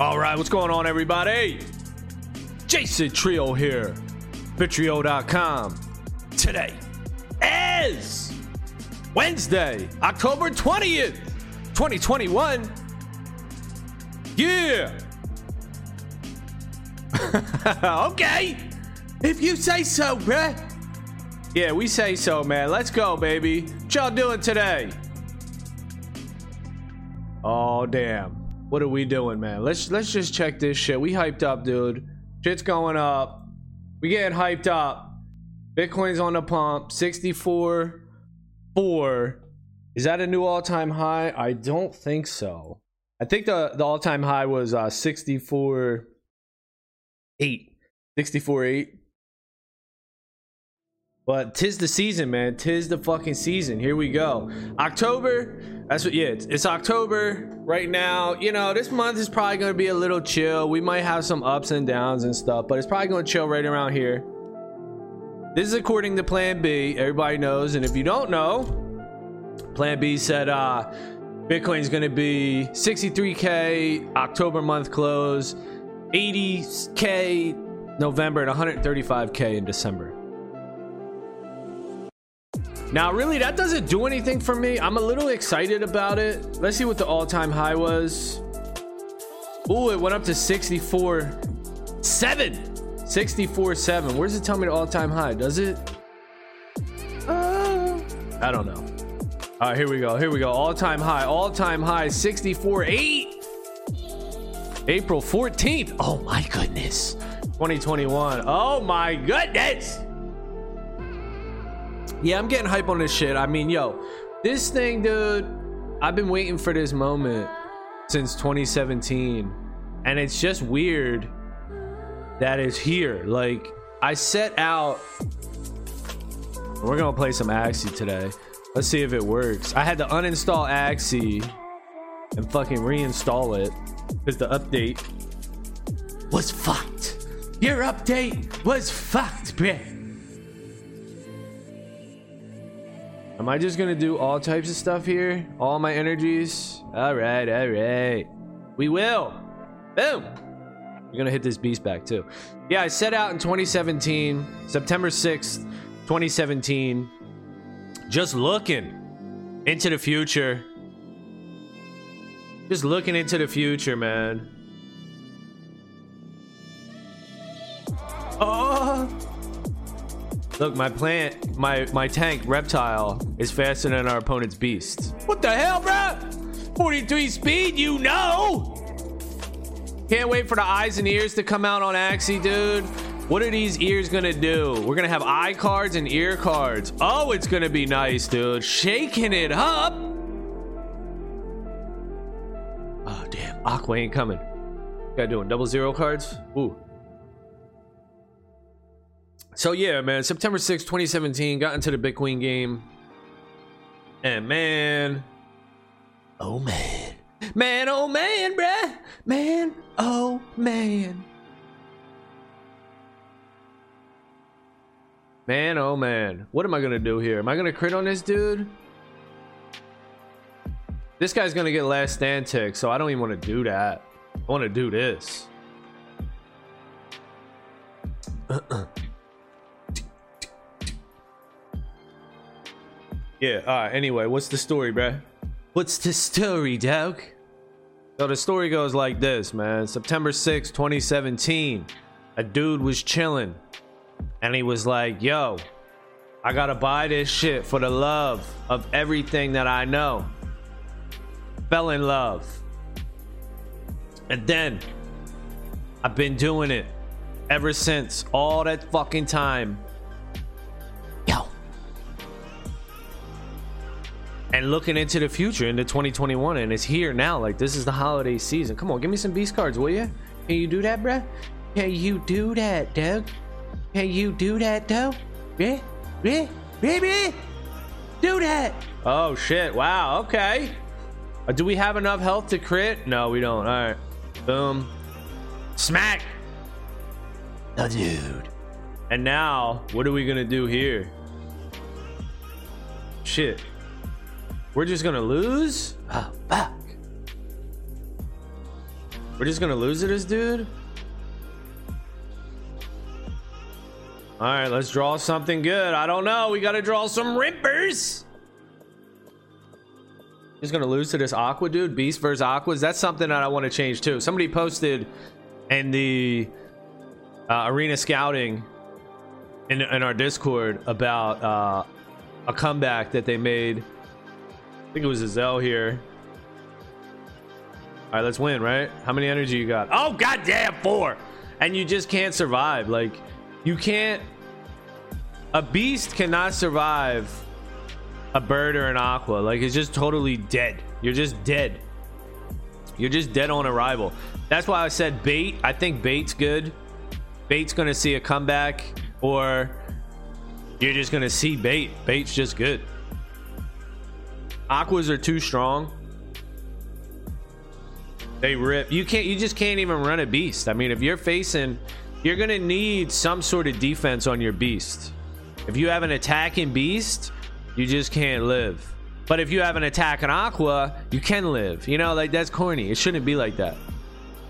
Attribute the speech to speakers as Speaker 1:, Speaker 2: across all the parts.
Speaker 1: All right, what's going on, everybody? Jason Trio here, Vitrio.com. Today is Wednesday, October 20th, 2021. Yeah. okay. If you say so, bruh. Yeah, we say so, man. Let's go, baby. What y'all doing today? Oh, damn. What are we doing, man? Let's let's just check this shit. We hyped up, dude. Shit's going up. We getting hyped up. Bitcoin's on the pump. 64 4. Is that a new all-time high? I don't think so. I think the, the all-time high was uh 64 8. 64 8. But tis the season, man. Tis the fucking season. Here we go. October. That's what. Yeah, it's, it's October right now. You know, this month is probably to be a little chill. We might have some ups and downs and stuff, but it's probably to chill right around here. This is according to Plan B. Everybody knows, and if you don't know, Plan B said uh, Bitcoin's to be 63k October month close, 80k November, and 135k in December. Now, really, that doesn't do anything for me. I'm a little excited about it. Let's see what the all-time high was. Ooh, it went up to 64 7. 64 7. Where's it tell me the all-time high? Does it? Uh, I don't know. All right, here we go. Here we go. All-time high. All-time high 64 8. April 14th. Oh my goodness. 2021. Oh my goodness. Yeah, I'm getting hype on this shit. I mean, yo, this thing, dude, I've been waiting for this moment since 2017. And it's just weird that it's here. Like, I set out. We're gonna play some Axie today. Let's see if it works. I had to uninstall Axie and fucking reinstall it because the update was fucked. Your update was fucked, bitch. Am I just gonna do all types of stuff here? All my energies? Alright, alright. We will. Boom. We're gonna hit this beast back too. Yeah, I set out in 2017, September 6th, 2017. Just looking into the future. Just looking into the future, man. Oh! Look, my plant, my my tank reptile is faster than our opponent's beast. What the hell, bruh? 43 speed, you know. Can't wait for the eyes and ears to come out on Axie, dude. What are these ears gonna do? We're gonna have eye cards and ear cards. Oh, it's gonna be nice, dude. Shaking it up. Oh damn, Aqua ain't coming. Got doing double zero cards. Ooh. So yeah, man, September 6, 2017, got into the Bitcoin game. And man, oh man. Man, oh man, bruh. Man, oh man. Man, oh man. What am I gonna do here? Am I gonna crit on this dude? This guy's gonna get last stand tick, so I don't even want to do that. I want to do this. Yeah, alright, anyway, what's the story, bruh? What's the story, dog? So the story goes like this, man. September 6, 2017, a dude was chilling and he was like, yo, I gotta buy this shit for the love of everything that I know. Fell in love. And then I've been doing it ever since all that fucking time. And looking into the future into 2021 and it's here now. Like this is the holiday season. Come on, give me some beast cards, will you? Can you do that, bruh? Can you do that, Doug? Can you do that, though? Yeah? Yeah? Baby? Do that! Oh shit, wow, okay. Uh, do we have enough health to crit? No, we don't. Alright. Boom. Smack! The dude. And now, what are we gonna do here? Shit. We're just gonna lose? Oh, fuck. We're just gonna lose to this dude? Alright, let's draw something good. I don't know. We gotta draw some rippers. Just gonna lose to this Aqua dude. Beast versus Aquas. That's something that I want to change too. Somebody posted in the uh, arena scouting in, in our Discord about uh, a comeback that they made. I think it was Azel here. All right, let's win, right? How many energy you got? Oh, goddamn, four. And you just can't survive. Like, you can't. A beast cannot survive a bird or an aqua. Like, it's just totally dead. You're just dead. You're just dead on arrival. That's why I said bait. I think bait's good. Bait's going to see a comeback, or you're just going to see bait. Bait's just good. Aquas are too strong. They rip. You can't. You just can't even run a beast. I mean, if you're facing, you're gonna need some sort of defense on your beast. If you have an attacking beast, you just can't live. But if you have an attack on aqua, you can live. You know, like that's corny. It shouldn't be like that.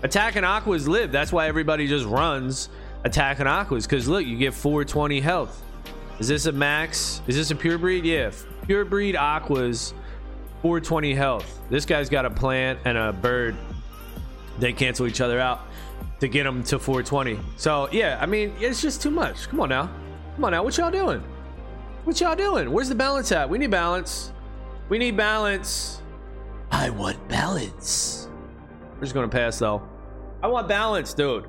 Speaker 1: Attacking aquas live. That's why everybody just runs attacking aquas. Because look, you get 420 health. Is this a max? Is this a pure breed? Yeah. Pure breed aquas, 420 health. This guy's got a plant and a bird. They cancel each other out to get them to 420. So yeah, I mean, it's just too much. Come on now. Come on now. What y'all doing? What y'all doing? Where's the balance at? We need balance. We need balance. I want balance. We're just gonna pass though. I want balance, dude.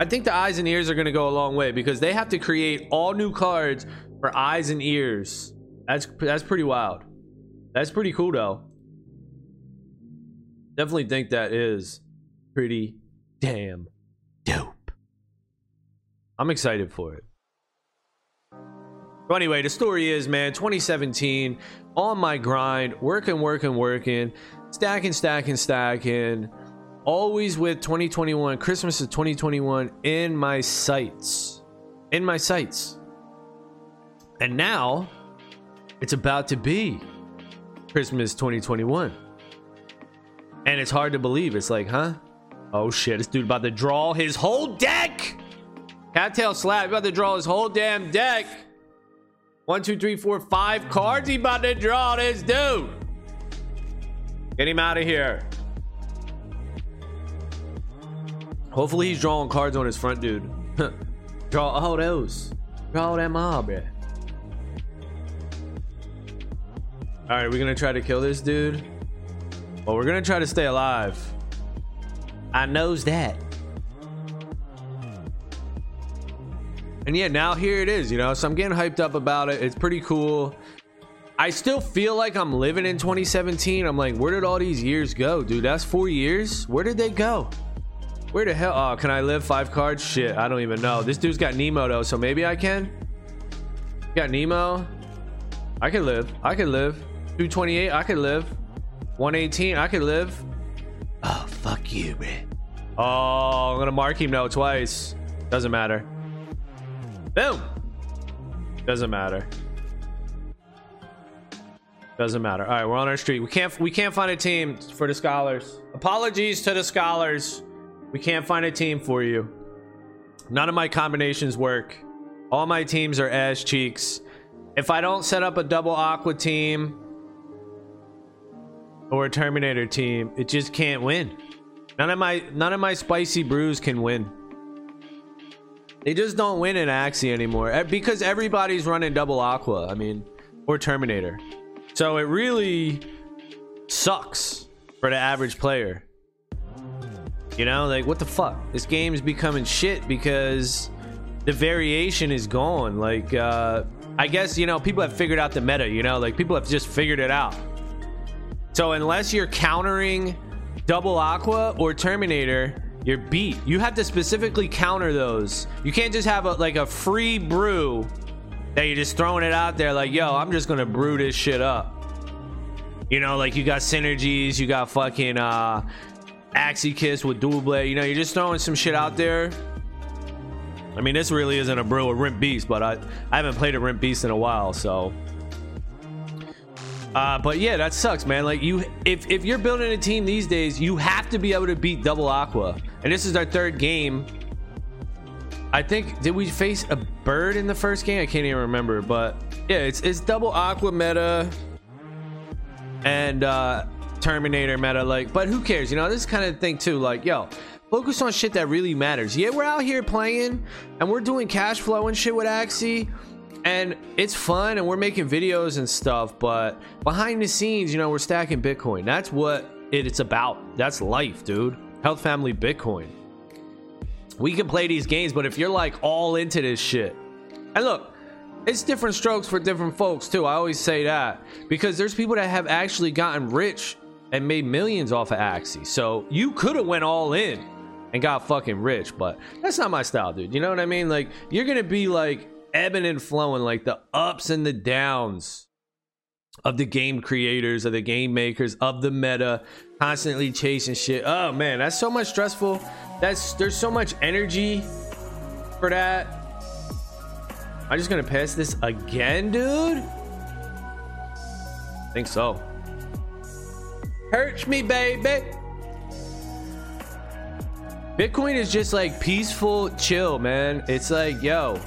Speaker 1: I think the eyes and ears are gonna go a long way because they have to create all new cards for eyes and ears. That's that's pretty wild. That's pretty cool though. Definitely think that is pretty damn dope. I'm excited for it. So anyway, the story is, man, 2017, on my grind, working, working, working, stacking, stacking, stacking, always with 2021, Christmas of 2021 in my sights. In my sights. And now it's about to be Christmas 2021. And it's hard to believe. It's like, huh? Oh shit, this dude about to draw his whole deck! Cattail Slap about to draw his whole damn deck! One, two, three, four, five cards. He about to draw this dude. Get him out of here. Hopefully he's drawing cards on his front dude. Draw all those. Draw them all, bruh. Alright, we're gonna try to kill this dude. Well, we're gonna try to stay alive. I knows that. And yeah, now here it is, you know. So I'm getting hyped up about it. It's pretty cool. I still feel like I'm living in 2017. I'm like, where did all these years go, dude? That's four years. Where did they go? Where the hell? Oh, can I live five cards? Shit, I don't even know. This dude's got Nemo though, so maybe I can. Got Nemo. I can live. I can live. 228. I could live. 118. I could live. Oh, fuck you, man. Oh, I'm gonna mark him now twice. Doesn't matter. Boom. Doesn't matter. Doesn't matter. All right, we're on our street. We can't we can't find a team for the scholars. Apologies to the scholars. We can't find a team for you. None of my combinations work. All my teams are ass cheeks. If I don't set up a double aqua team or a Terminator team, it just can't win. None of my none of my spicy brews can win. They just don't win in Axie anymore because everybody's running double aqua. I mean, or Terminator. So it really sucks for the average player. You know, like what the fuck? This game's becoming shit because the variation is gone. Like, uh, I guess, you know, people have figured out the meta, you know, like people have just figured it out. So unless you're countering double aqua or Terminator, you're beat. You have to specifically counter those. You can't just have a like a free brew that you're just throwing it out there like, yo, I'm just gonna brew this shit up. You know, like you got synergies, you got fucking uh Axie Kiss with dual blade. You know, you're just throwing some shit out there. I mean, this really isn't a brew, a Rimp Beast, but I, I haven't played a Rimp Beast in a while, so. Uh, but yeah, that sucks, man. Like you, if if you're building a team these days, you have to be able to beat Double Aqua. And this is our third game. I think did we face a bird in the first game? I can't even remember, but yeah, it's it's Double Aqua meta and uh, Terminator meta. Like, but who cares? You know, this kind of thing too. Like, yo, focus on shit that really matters. Yeah, we're out here playing and we're doing cash flow and shit with Axie and it's fun and we're making videos and stuff but behind the scenes you know we're stacking bitcoin. That's what it's about. That's life dude. Health family bitcoin. We can play these games but if you're like all into this shit and look it's different strokes for different folks too. I always say that because there's people that have actually gotten rich and made millions off of axie. So you could have went all in and got fucking rich but that's not my style dude. You know what i mean? Like you're gonna be like ebbing and flowing, like the ups and the downs of the game creators, of the game makers, of the meta, constantly chasing shit. Oh man, that's so much stressful. That's there's so much energy for that. I'm just gonna pass this again, dude. I think so. Hurts me, baby. Bitcoin is just like peaceful, chill, man. It's like, yo,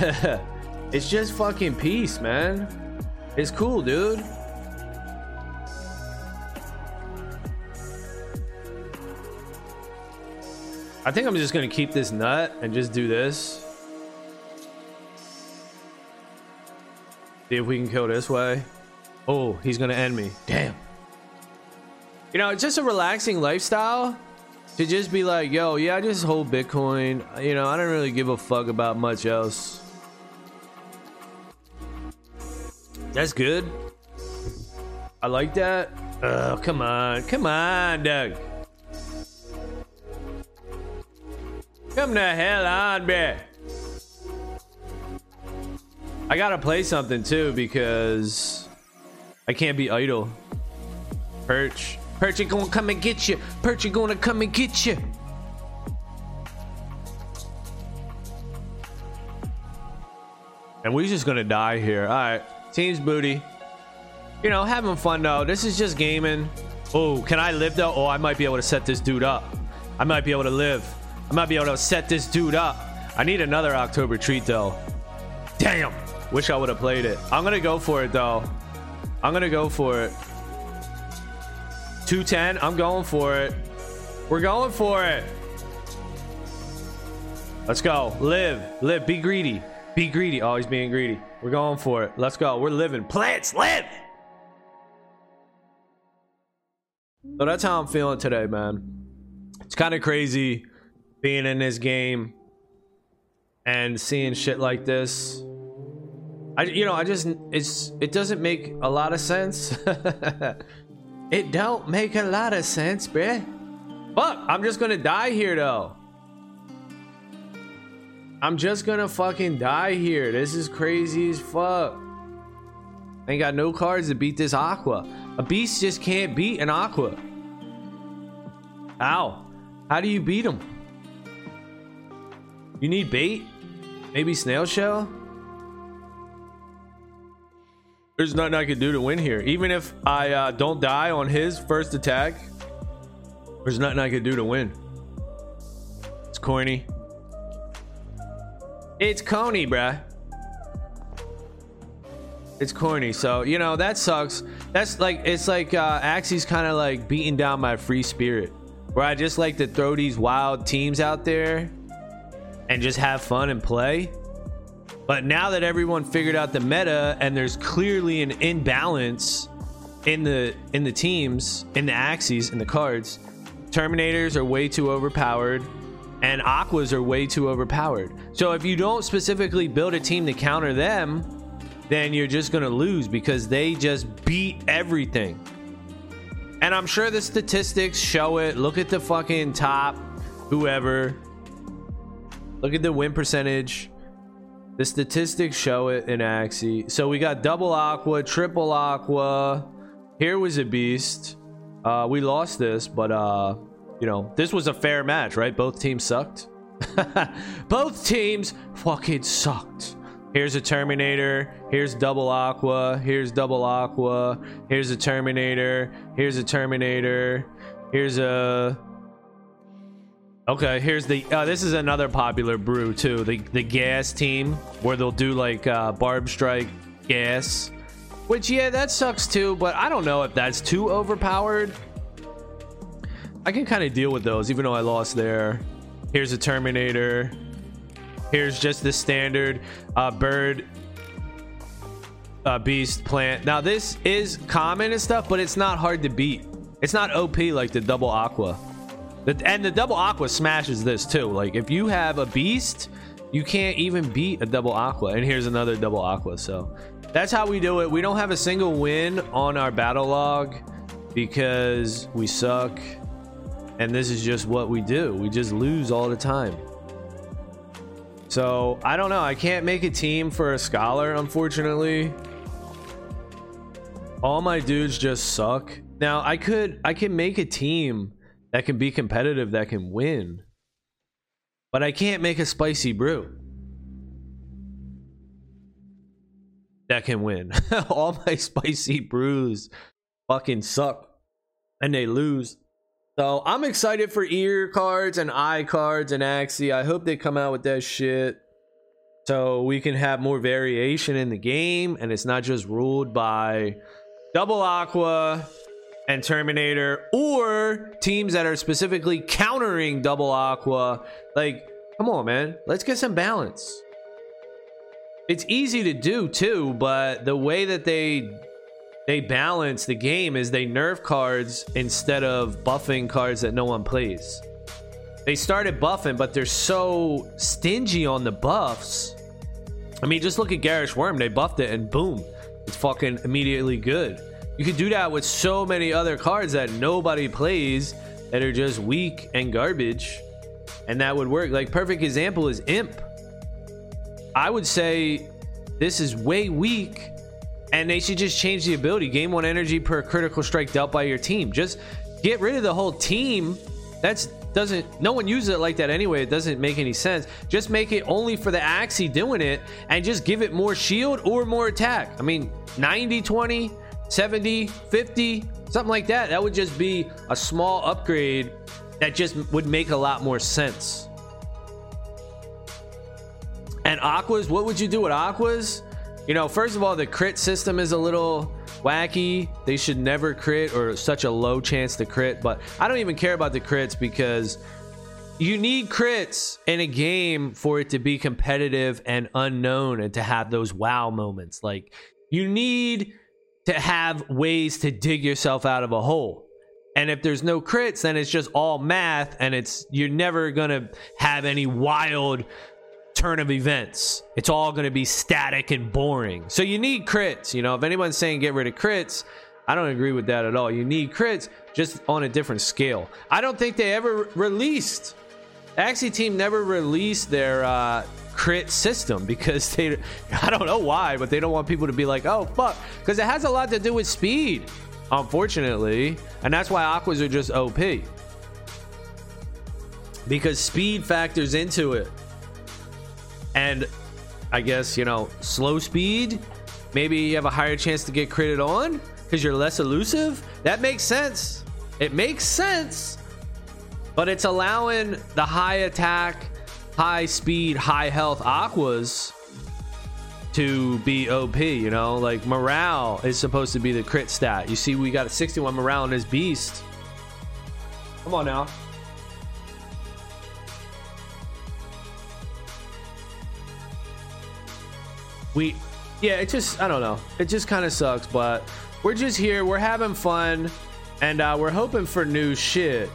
Speaker 1: it's just fucking peace, man. It's cool, dude. I think I'm just gonna keep this nut and just do this. See if we can kill this way. Oh, he's gonna end me. Damn. You know, it's just a relaxing lifestyle to just be like, yo, yeah, I just hold Bitcoin. You know, I don't really give a fuck about much else. That's good. I like that. Oh, come on. Come on, Doug. Come the hell on, man. I gotta play something too because I can't be idle. Perch. Perch gonna come and get you. Perch gonna come and get you. And we're just gonna die here. All right. Team's booty. You know, having fun though. This is just gaming. Oh, can I live though? Oh, I might be able to set this dude up. I might be able to live. I might be able to set this dude up. I need another October treat though. Damn. Wish I would have played it. I'm gonna go for it though. I'm gonna go for it. 210. I'm going for it. We're going for it. Let's go. Live. Live. Be greedy. Be greedy. He's being greedy. We're going for it. Let's go. We're living. Plants, live! So that's how I'm feeling today, man. It's kind of crazy being in this game and seeing shit like this. I, you know, I just it's it doesn't make a lot of sense. it don't make a lot of sense, bruh. Fuck, I'm just gonna die here though. I'm just gonna fucking die here. This is crazy as fuck. Ain't got no cards to beat this Aqua. A beast just can't beat an Aqua. Ow. How do you beat him? You need bait? Maybe snail shell? There's nothing I can do to win here. Even if I uh, don't die on his first attack, there's nothing I can do to win. It's corny. It's Coney, bruh. It's corny. So, you know, that sucks. That's like, it's like uh, Axie's kind of like beating down my free spirit. Where I just like to throw these wild teams out there and just have fun and play. But now that everyone figured out the meta and there's clearly an imbalance in the in the teams, in the axes, in the cards, Terminators are way too overpowered and aquas are way too overpowered. So if you don't specifically build a team to counter them, then you're just going to lose because they just beat everything. And I'm sure the statistics show it. Look at the fucking top whoever. Look at the win percentage. The statistics show it in Axie. So we got double aqua, triple aqua. Here was a beast. Uh, we lost this, but uh, you know, this was a fair match, right? Both teams sucked. Both teams fucking sucked. Here's a Terminator. Here's double Aqua. Here's double Aqua. Here's a Terminator. Here's a Terminator. Here's a. Okay, here's the. Uh, this is another popular brew too. The the gas team where they'll do like uh, barb strike gas, which yeah, that sucks too. But I don't know if that's too overpowered. I can kind of deal with those, even though I lost there. Here's a Terminator. Here's just the standard uh, bird uh, beast plant. Now this is common and stuff, but it's not hard to beat. It's not OP like the double aqua. The, and the double aqua smashes this too. Like if you have a beast, you can't even beat a double aqua. And here's another double aqua. So that's how we do it. We don't have a single win on our battle log because we suck. And this is just what we do. We just lose all the time. So I don't know. I can't make a team for a scholar, unfortunately. All my dudes just suck. Now I could I can make a team that can be competitive that can win. But I can't make a spicy brew. That can win. All my spicy brews fucking suck. And they lose. So I'm excited for ear cards and eye cards and Axie. I hope they come out with that shit so we can have more variation in the game and it's not just ruled by double aqua and terminator or teams that are specifically countering double aqua. Like come on man. Let's get some balance. It's easy to do too but the way that they they balance the game is they nerf cards instead of buffing cards that no one plays. They started buffing, but they're so stingy on the buffs. I mean, just look at Garish Worm. They buffed it and boom, it's fucking immediately good. You could do that with so many other cards that nobody plays that are just weak and garbage. And that would work. Like, perfect example is Imp. I would say this is way weak and they should just change the ability. Gain one energy per critical strike dealt by your team. Just get rid of the whole team. That's doesn't no one uses it like that anyway. It doesn't make any sense. Just make it only for the Axie doing it and just give it more shield or more attack. I mean, 90 20, 70 50, something like that. That would just be a small upgrade that just would make a lot more sense. And aquas, what would you do with aquas? You know, first of all, the crit system is a little wacky. They should never crit or such a low chance to crit, but I don't even care about the crits because you need crits in a game for it to be competitive and unknown and to have those wow moments. Like you need to have ways to dig yourself out of a hole. And if there's no crits, then it's just all math and it's you're never going to have any wild turn of events. It's all going to be static and boring. So you need crits. You know, if anyone's saying get rid of crits, I don't agree with that at all. You need crits just on a different scale. I don't think they ever released. Axie team never released their uh, crit system because they, I don't know why, but they don't want people to be like, oh fuck, because it has a lot to do with speed, unfortunately, and that's why aquas are just OP because speed factors into it and I guess you know slow speed. Maybe you have a higher chance to get critted on because you're less elusive. That makes sense. It makes sense, but it's allowing the high attack, high speed, high health aquas to be OP. You know, like morale is supposed to be the crit stat. You see, we got a 61 morale in this beast. Come on now. We yeah it just i don't know. It just kind of sucks but we're just here we're having fun and uh, we're hoping for new shit.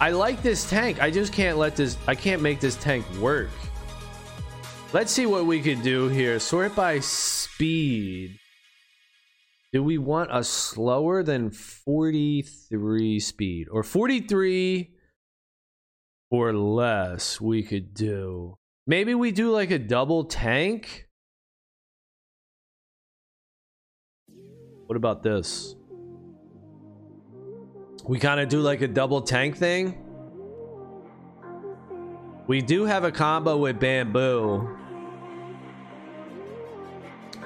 Speaker 1: I like this tank i just can't let this i can't make this tank work. Let's see what we could do here. Sort by speed. Do we want a slower than 43 speed? Or 43 or less we could do. Maybe we do like a double tank What about this? We kind of do like a double tank thing. We do have a combo with bamboo.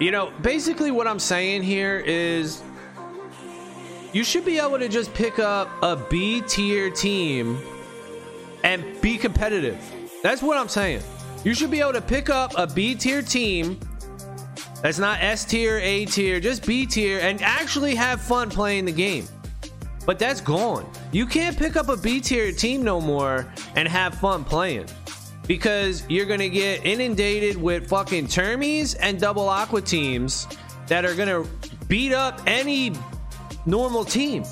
Speaker 1: you know, basically what I'm saying here is you should be able to just pick up a B tier team and be competitive. That's what I'm saying. You should be able to pick up a B tier team that's not S tier, A tier, just B tier, and actually have fun playing the game. But that's gone. You can't pick up a B tier team no more and have fun playing because you're gonna get inundated with fucking termies and double aqua teams that are gonna beat up any normal team,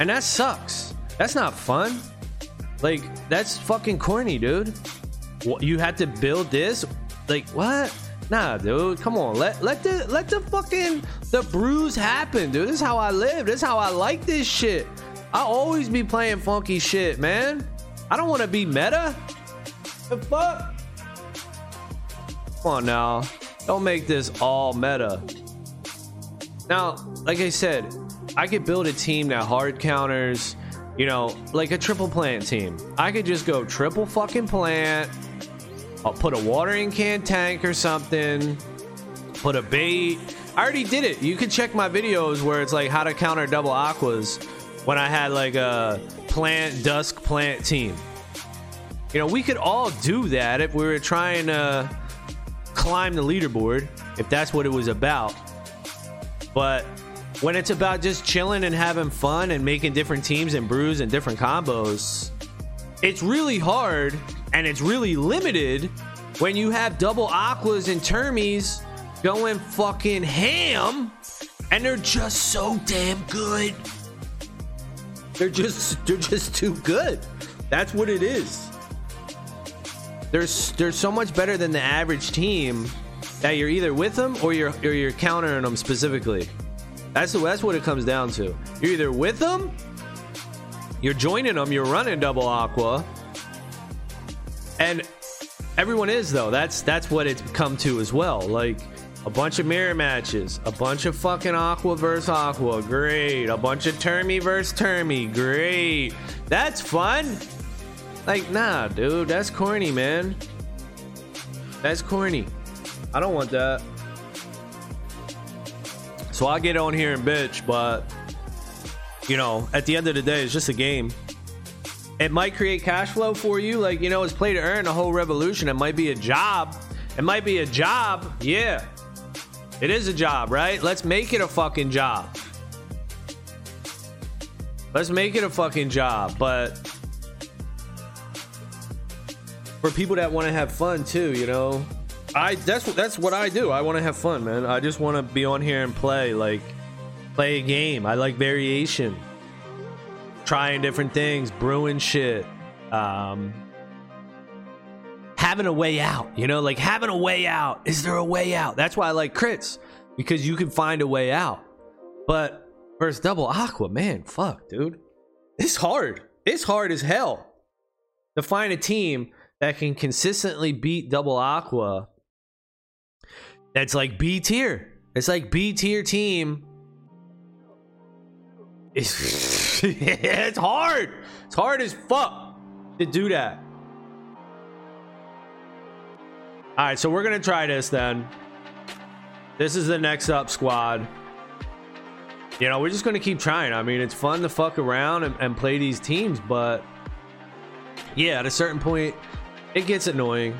Speaker 1: and that sucks. That's not fun. Like that's fucking corny, dude. You had to build this? Like what? Nah, dude. Come on. Let let the let the fucking the bruise happen, dude. This is how I live. This is how I like this shit. I always be playing funky shit, man. I don't want to be meta. The fuck? Come on now. Don't make this all meta. Now, like I said, I could build a team that hard counters, you know, like a triple plant team. I could just go triple fucking plant. I'll put a watering can tank or something. Put a bait. I already did it. You can check my videos where it's like how to counter double aquas when I had like a plant dusk plant team. You know, we could all do that if we were trying to climb the leaderboard, if that's what it was about. But when it's about just chilling and having fun and making different teams and brews and different combos, it's really hard and it's really limited when you have double aquas and termies going fucking ham and they're just so damn good. They're just they're just too good. That's what it is. There's there's so much better than the average team that you're either with them or you're or you're countering them specifically. That's that's what it comes down to. You're either with them, you're joining them, you're running double aqua, and everyone is though. That's that's what it's come to as well. Like a bunch of mirror matches, a bunch of fucking aqua versus aqua, great. A bunch of termy versus termy, great. That's fun. Like nah, dude, that's corny, man. That's corny. I don't want that. So I get on here and bitch, but you know, at the end of the day, it's just a game. It might create cash flow for you, like you know, it's play to earn a whole revolution. It might be a job. It might be a job. Yeah, it is a job, right? Let's make it a fucking job. Let's make it a fucking job, but for people that want to have fun too, you know, I that's that's what I do. I want to have fun, man. I just want to be on here and play, like play a game. I like variation, trying different things, brewing shit, um, having a way out. You know, like having a way out. Is there a way out? That's why I like crits because you can find a way out. But first double aqua, man, fuck, dude, it's hard. It's hard as hell to find a team that can consistently beat double aqua that's like B tier. It's like B tier team. It's, it's hard. It's hard as fuck to do that. All right, so we're gonna try this then. This is the next up squad. You know, we're just gonna keep trying. I mean, it's fun to fuck around and, and play these teams, but yeah, at a certain point, it gets annoying.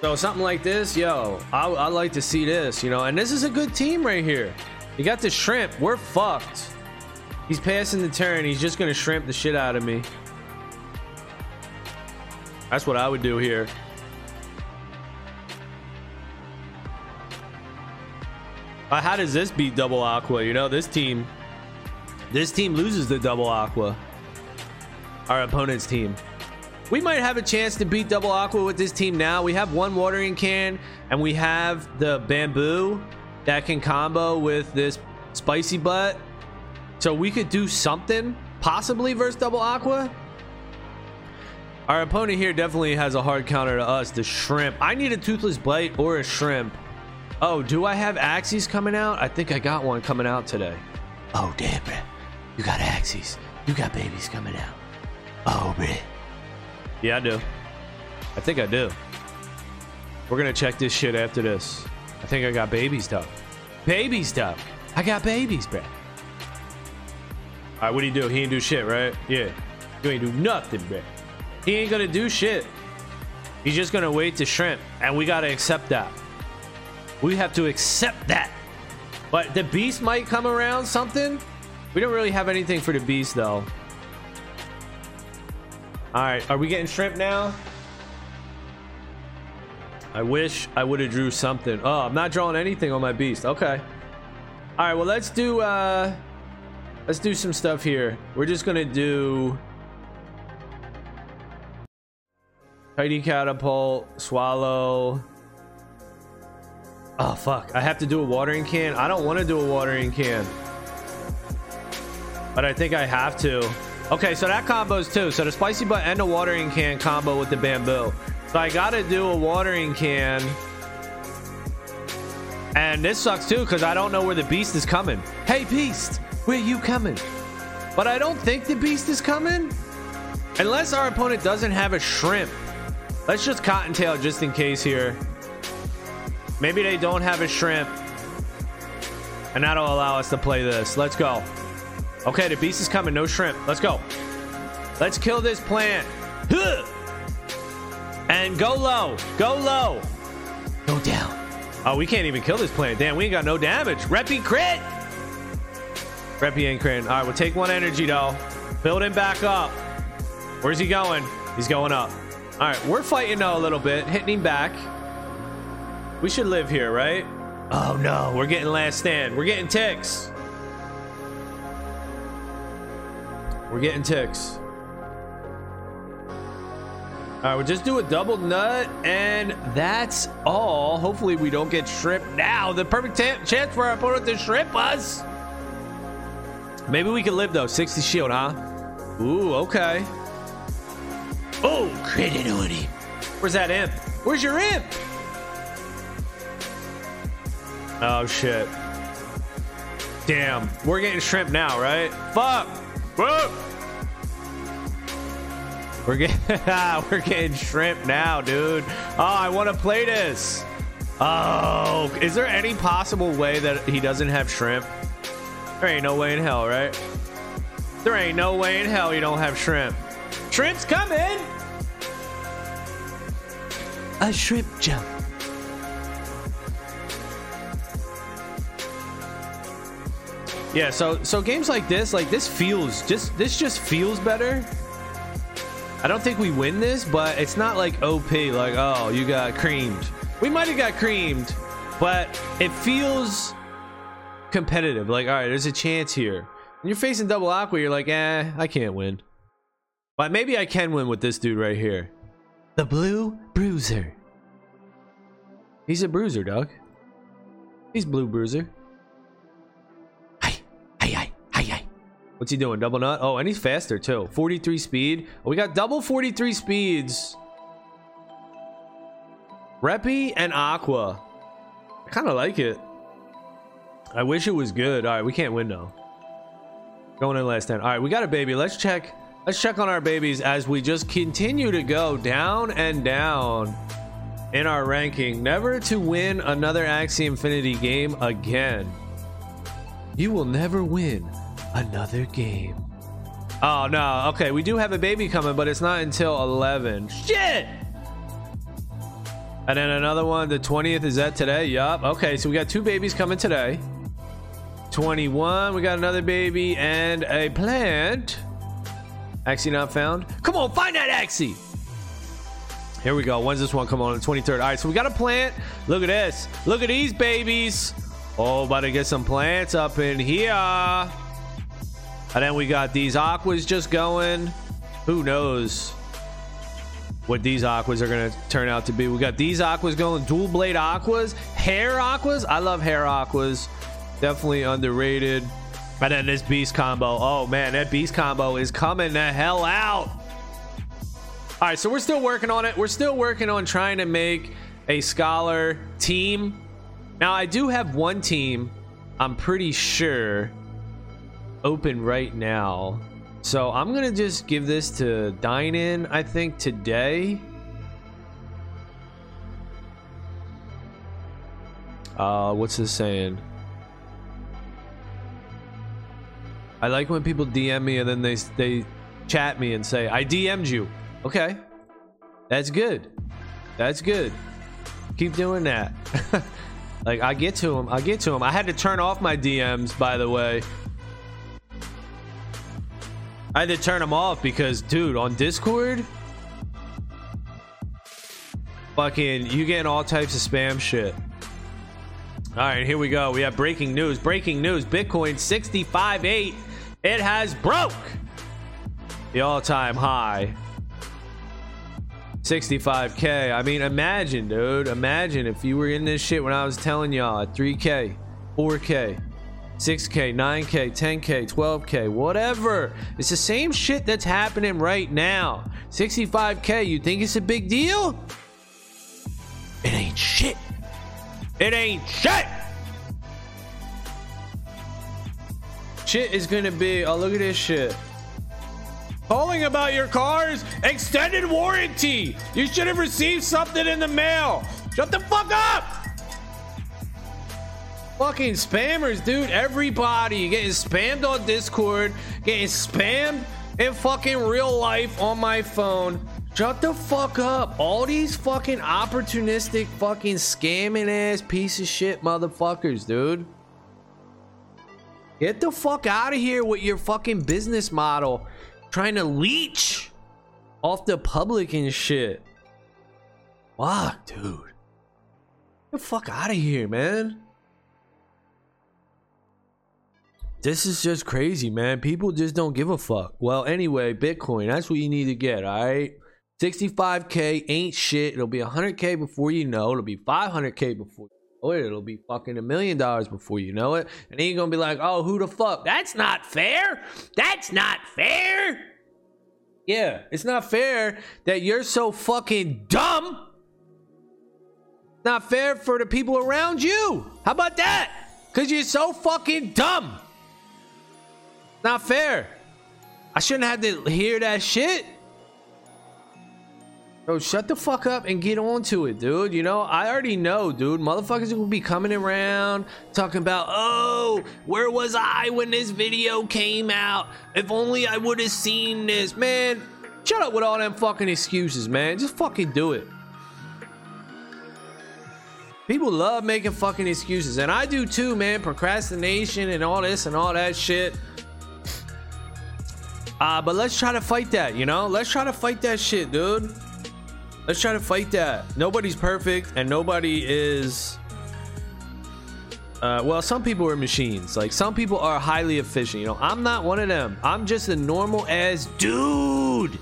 Speaker 1: So something like this, yo, I, I like to see this, you know. And this is a good team right here. You got the shrimp. We're fucked. He's passing the turn. He's just gonna shrimp the shit out of me. That's what I would do here. Uh, how does this beat double aqua? You know, this team, this team loses the double aqua. Our opponent's team. We might have a chance to beat double aqua with this team now. We have one watering can and we have the bamboo that can combo with this spicy butt. So we could do something possibly versus double aqua. Our opponent here definitely has a hard counter to us, the shrimp. I need a toothless bite or a shrimp. Oh, do I have axes coming out? I think I got one coming out today. Oh, damn, bro. You got axes. You got babies coming out. Oh, bro. Yeah, I do. I think I do. We're gonna check this shit after this. I think I got babies, stuff. Babies, stuff. I got babies, bro. All right, what do you do? He ain't do shit, right? Yeah. You ain't do nothing, bro. He ain't gonna do shit. He's just gonna wait to shrimp, and we gotta accept that. We have to accept that. But the beast might come around something. We don't really have anything for the beast though. All right, are we getting shrimp now? I wish I would have drew something. Oh, I'm not drawing anything on my beast. Okay. All right, well, let's do uh let's do some stuff here. We're just to do Tiny catapult, swallow. Oh fuck, I have to do a watering can. I don't want to do a watering can. But I think I have to. Okay, so that combos too. So the spicy butt and the watering can combo with the bamboo. So I gotta do a watering can. And this sucks too, because I don't know where the beast is coming. Hey beast, where you coming? But I don't think the beast is coming. Unless our opponent doesn't have a shrimp. Let's just cottontail just in case here. Maybe they don't have a shrimp. And that'll allow us to play this. Let's go. Okay, the beast is coming. No shrimp. Let's go. Let's kill this plant. And go low. Go low. Go down. Oh, we can't even kill this plant. Damn, we ain't got no damage. Reppy crit. Reppy ain't crit. All right, we'll take one energy, though. Build him back up. Where's he going? He's going up. All right, we're fighting now a little bit. Hitting him back. We should live here, right? Oh, no. We're getting last stand. We're getting ticks. We're getting ticks. All right, we'll just do a double nut, and that's all. Hopefully, we don't get shrimp now. The perfect chance for our opponent to shrimp us. Maybe we can live, though. 60 shield, huh? Ooh, okay. Oh, crit annuity. Where's that imp? Where's your imp? Oh, shit. Damn. We're getting shrimp now, right? Fuck. Whoa. We're getting we're getting shrimp now, dude. Oh, I want to play this. Oh, is there any possible way that he doesn't have shrimp? There ain't no way in hell, right? There ain't no way in hell you don't have shrimp. Shrimp's coming. A shrimp jump. Yeah, so so games like this, like this feels just this just feels better. I don't think we win this, but it's not like OP, like, oh, you got creamed. We might have got creamed, but it feels competitive. Like, all right, there's a chance here. When you're facing double aqua, you're like, eh, I can't win. But maybe I can win with this dude right here. The Blue Bruiser. He's a bruiser, dog. He's Blue Bruiser. Hi, hi, hi, hi. What's he doing? Double nut? Oh, and he's faster too. 43 speed. Oh, we got double 43 speeds. Reppy and Aqua. I kind of like it. I wish it was good. All right, we can't win though. Going in last 10. All right, we got a baby. Let's check. Let's check on our babies as we just continue to go down and down in our ranking. Never to win another Axie Infinity game again. You will never win another game. Oh no, okay, we do have a baby coming, but it's not until 11. Shit! And then another one, the 20th, is that today? Yup. Okay, so we got two babies coming today. 21, we got another baby and a plant. Axie not found. Come on, find that Axie! Here we go. When's this one come on? The 23rd. All right, so we got a plant. Look at this. Look at these babies. Oh, about to get some plants up in here. And then we got these aquas just going. Who knows what these aquas are going to turn out to be. We got these aquas going. Dual blade aquas. Hair aquas. I love hair aquas. Definitely underrated. And then this beast combo. Oh, man. That beast combo is coming the hell out. All right. So we're still working on it. We're still working on trying to make a scholar team. Now, I do have one team. I'm pretty sure open right now. So I'm going to just give this to Dine In, I think, today. Uh, what's this saying? I like when people DM me and then they they chat me and say I DM'd you. Okay, that's good. That's good. Keep doing that. like I get to them. I get to them. I had to turn off my DMs by the way. I had to turn them off because, dude, on Discord, fucking, you getting all types of spam shit. All right, here we go. We have breaking news. Breaking news. Bitcoin 65.8. It has broke the all-time high. 65k. I mean, imagine, dude. Imagine if you were in this shit when I was telling y'all at 3k, 4k, 6k, 9k, 10k, 12k, whatever. It's the same shit that's happening right now. 65k, you think it's a big deal? It ain't shit. It ain't shit. Shit is gonna be. Oh, look at this shit. Calling about your car's extended warranty. You should have received something in the mail. Shut the fuck up. Fucking spammers, dude. Everybody getting spammed on Discord, getting spammed in fucking real life on my phone. Shut the fuck up. All these fucking opportunistic, fucking scamming ass piece of shit motherfuckers, dude. Get the fuck out of here with your fucking business model. Trying to leech off the public and shit. Fuck, dude. Get the fuck out of here, man. This is just crazy, man. People just don't give a fuck. Well, anyway, Bitcoin, that's what you need to get, all right? 65k ain't shit. It'll be 100k before you know. It'll be 500k before it. It'll be fucking a million dollars before you know it. And then you're gonna be like, oh, who the fuck? That's not fair. That's not fair. Yeah, it's not fair that you're so fucking dumb. Not fair for the people around you. How about that? Because you're so fucking dumb. Not fair. I shouldn't have to hear that shit. Bro, shut the fuck up and get on to it, dude. You know, I already know, dude. Motherfuckers will be coming around talking about, oh, where was I when this video came out? If only I would have seen this. Man, shut up with all them fucking excuses, man. Just fucking do it. People love making fucking excuses, and I do too, man. Procrastination and all this and all that shit. Uh, but let's try to fight that, you know? Let's try to fight that shit, dude. Let's try to fight that. Nobody's perfect, and nobody is. Uh, well, some people are machines. Like some people are highly efficient. You know, I'm not one of them. I'm just a normal ass dude,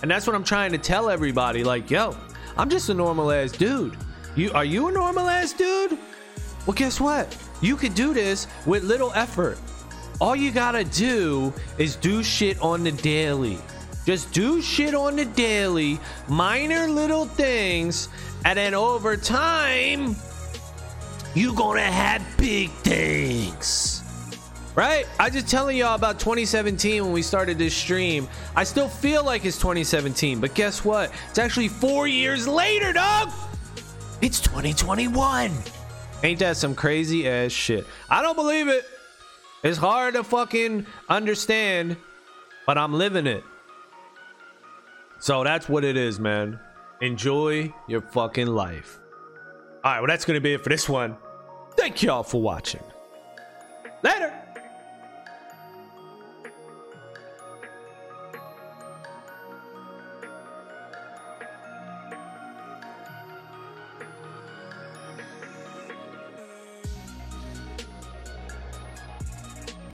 Speaker 1: and that's what I'm trying to tell everybody. Like, yo, I'm just a normal ass dude. You are you a normal ass dude? Well, guess what? You could do this with little effort. All you gotta do is do shit on the daily. Just do shit on the daily, minor little things, and then over time, you gonna have big things. Right? I just telling y'all about 2017 when we started this stream. I still feel like it's 2017, but guess what? It's actually four years later, dog. It's 2021. Ain't that some crazy ass shit? I don't believe it. It's hard to fucking understand, but I'm living it. So that's what it is, man. Enjoy your fucking life. All right, well, that's going to be it for this one. Thank y'all for watching. Later.